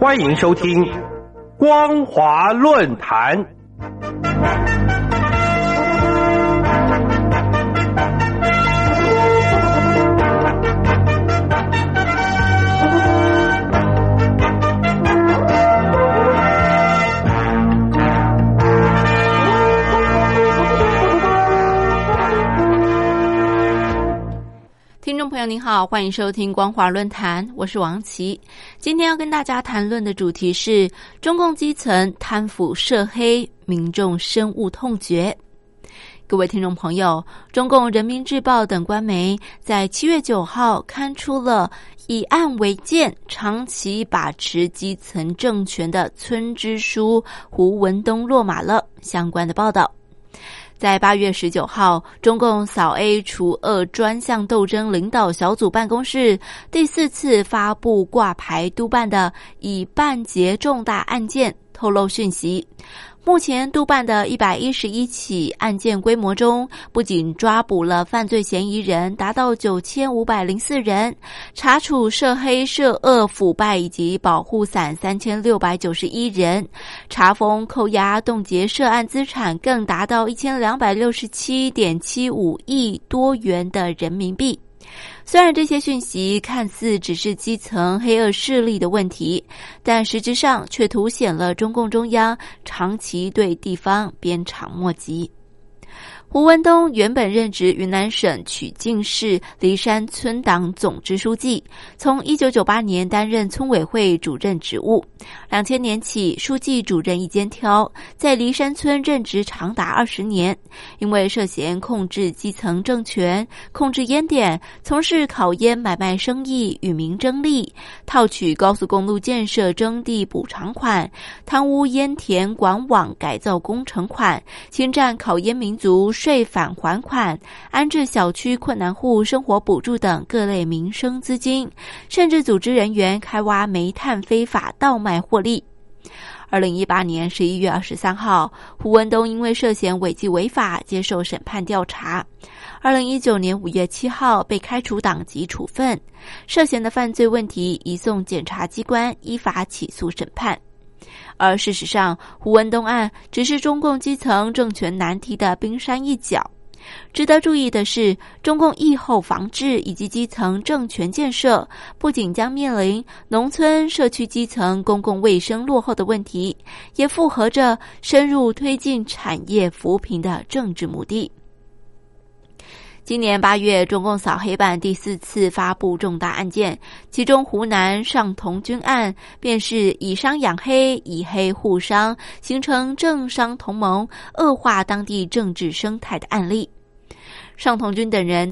欢迎收听光华论坛。朋友您好，欢迎收听光华论坛，我是王琦。今天要跟大家谈论的主题是中共基层贪腐涉黑，民众深恶痛绝。各位听众朋友，中共人民日报等官媒在七月九号刊出了以案为鉴、长期把持基层政权的村支书胡文东落马了相关的报道。在八月十九号，中共扫 A 除恶专项斗争领导小组办公室第四次发布挂牌督办的以办结重大案件，透露讯息。目前督办的一百一十一起案件规模中，不仅抓捕了犯罪嫌疑人达到九千五百零四人，查处涉黑涉恶腐败以及保护伞三千六百九十一人，查封扣押冻结涉案资产更达到一千两百六十七点七五亿多元的人民币。虽然这些讯息看似只是基层黑恶势力的问题，但实质上却凸显了中共中央长期对地方鞭长莫及。胡文东原本任职云南省曲靖市梨山村党总支书记，从一九九八年担任村委会主任职务，两千年起书记主任一肩挑，在梨山村任职长达二十年。因为涉嫌控制基层政权、控制烟点、从事烤烟买卖生意与民争利、套取高速公路建设征地补偿款、贪污烟田管网改造工程款、侵占考烟民族。税返还款、安置小区困难户生活补助等各类民生资金，甚至组织人员开挖煤炭非法倒卖获利。二零一八年十一月二十三号，胡文东因为涉嫌违纪违法接受审判调查。二零一九年五月七号被开除党籍处分，涉嫌的犯罪问题移送检察机关依法起诉审判。而事实上，胡文东案只是中共基层政权难题的冰山一角。值得注意的是，中共疫后防治以及基层政权建设，不仅将面临农村社区基层公共卫生落后的问题，也符合着深入推进产业扶贫的政治目的。今年八月，中共扫黑办第四次发布重大案件，其中湖南上同军案便是以商养黑，以黑护商，形成政商同盟，恶化当地政治生态的案例。上同军等人